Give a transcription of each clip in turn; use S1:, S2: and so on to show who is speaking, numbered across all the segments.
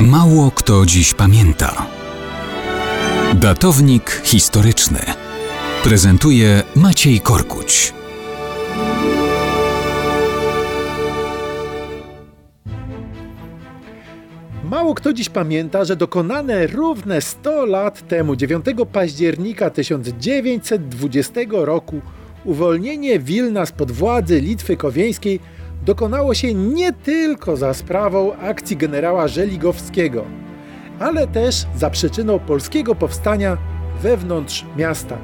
S1: Mało kto dziś pamięta. Datownik historyczny prezentuje Maciej Korkuć.
S2: Mało kto dziś pamięta, że dokonane równe 100 lat temu, 9 października 1920 roku, uwolnienie Wilna spod władzy Litwy Kowieńskiej dokonało się nie tylko za sprawą akcji generała Żeligowskiego, ale też za przyczyną polskiego powstania wewnątrz miasta.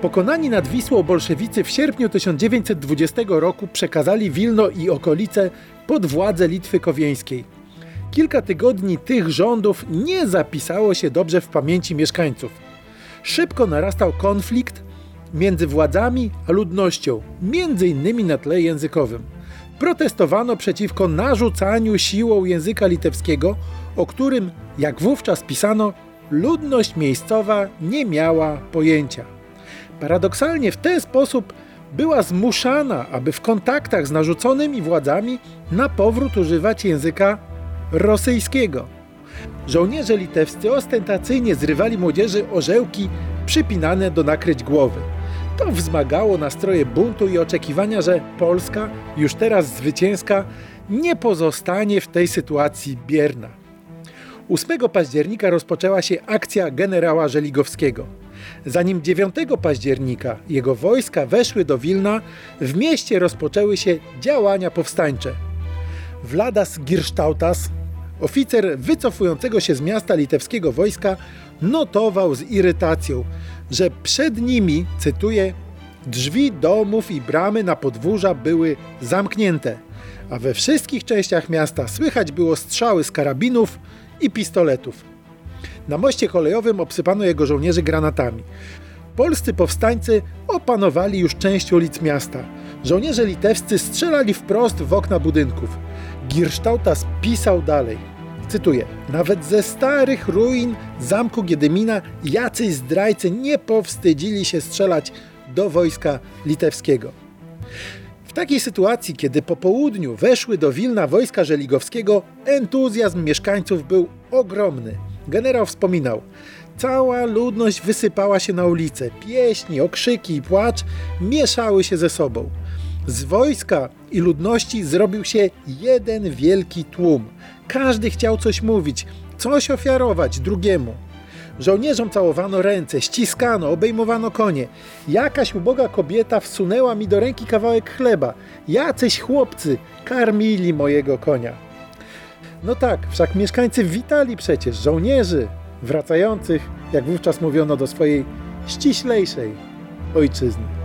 S2: Pokonani nad Wisłą bolszewicy w sierpniu 1920 roku przekazali Wilno i okolice pod władzę Litwy Kowieńskiej. Kilka tygodni tych rządów nie zapisało się dobrze w pamięci mieszkańców. Szybko narastał konflikt między władzami a ludnością, między innymi na tle językowym. Protestowano przeciwko narzucaniu siłą języka litewskiego, o którym, jak wówczas pisano, ludność miejscowa nie miała pojęcia. Paradoksalnie w ten sposób była zmuszana, aby w kontaktach z narzuconymi władzami na powrót używać języka rosyjskiego. Żołnierze litewscy ostentacyjnie zrywali młodzieży orzełki przypinane do nakryć głowy. To wzmagało nastroje buntu i oczekiwania, że Polska, już teraz zwycięska, nie pozostanie w tej sytuacji bierna. 8 października rozpoczęła się akcja generała Żeligowskiego. Zanim 9 października jego wojska weszły do Wilna, w mieście rozpoczęły się działania powstańcze. Vladas Girstautas, oficer wycofującego się z miasta litewskiego wojska, notował z irytacją, że przed nimi, cytuję, drzwi domów i bramy na podwórza były zamknięte, a we wszystkich częściach miasta słychać było strzały z karabinów i pistoletów. Na moście kolejowym obsypano jego żołnierzy granatami. Polscy powstańcy opanowali już część ulic miasta. Żołnierze litewscy strzelali wprost w okna budynków. Girstautas pisał dalej. Cytuję: Nawet ze starych ruin zamku Giedymina jacyś zdrajcy nie powstydzili się strzelać do wojska litewskiego. W takiej sytuacji, kiedy po południu weszły do Wilna wojska żeligowskiego, entuzjazm mieszkańców był ogromny. Generał wspominał: Cała ludność wysypała się na ulicę. Pieśni, okrzyki i płacz mieszały się ze sobą. Z wojska i ludności zrobił się jeden wielki tłum. Każdy chciał coś mówić, coś ofiarować drugiemu. Żołnierzom całowano ręce, ściskano, obejmowano konie. Jakaś uboga kobieta wsunęła mi do ręki kawałek chleba. Jacyś chłopcy karmili mojego konia. No tak, wszak mieszkańcy witali przecież żołnierzy wracających, jak wówczas mówiono, do swojej ściślejszej ojczyzny.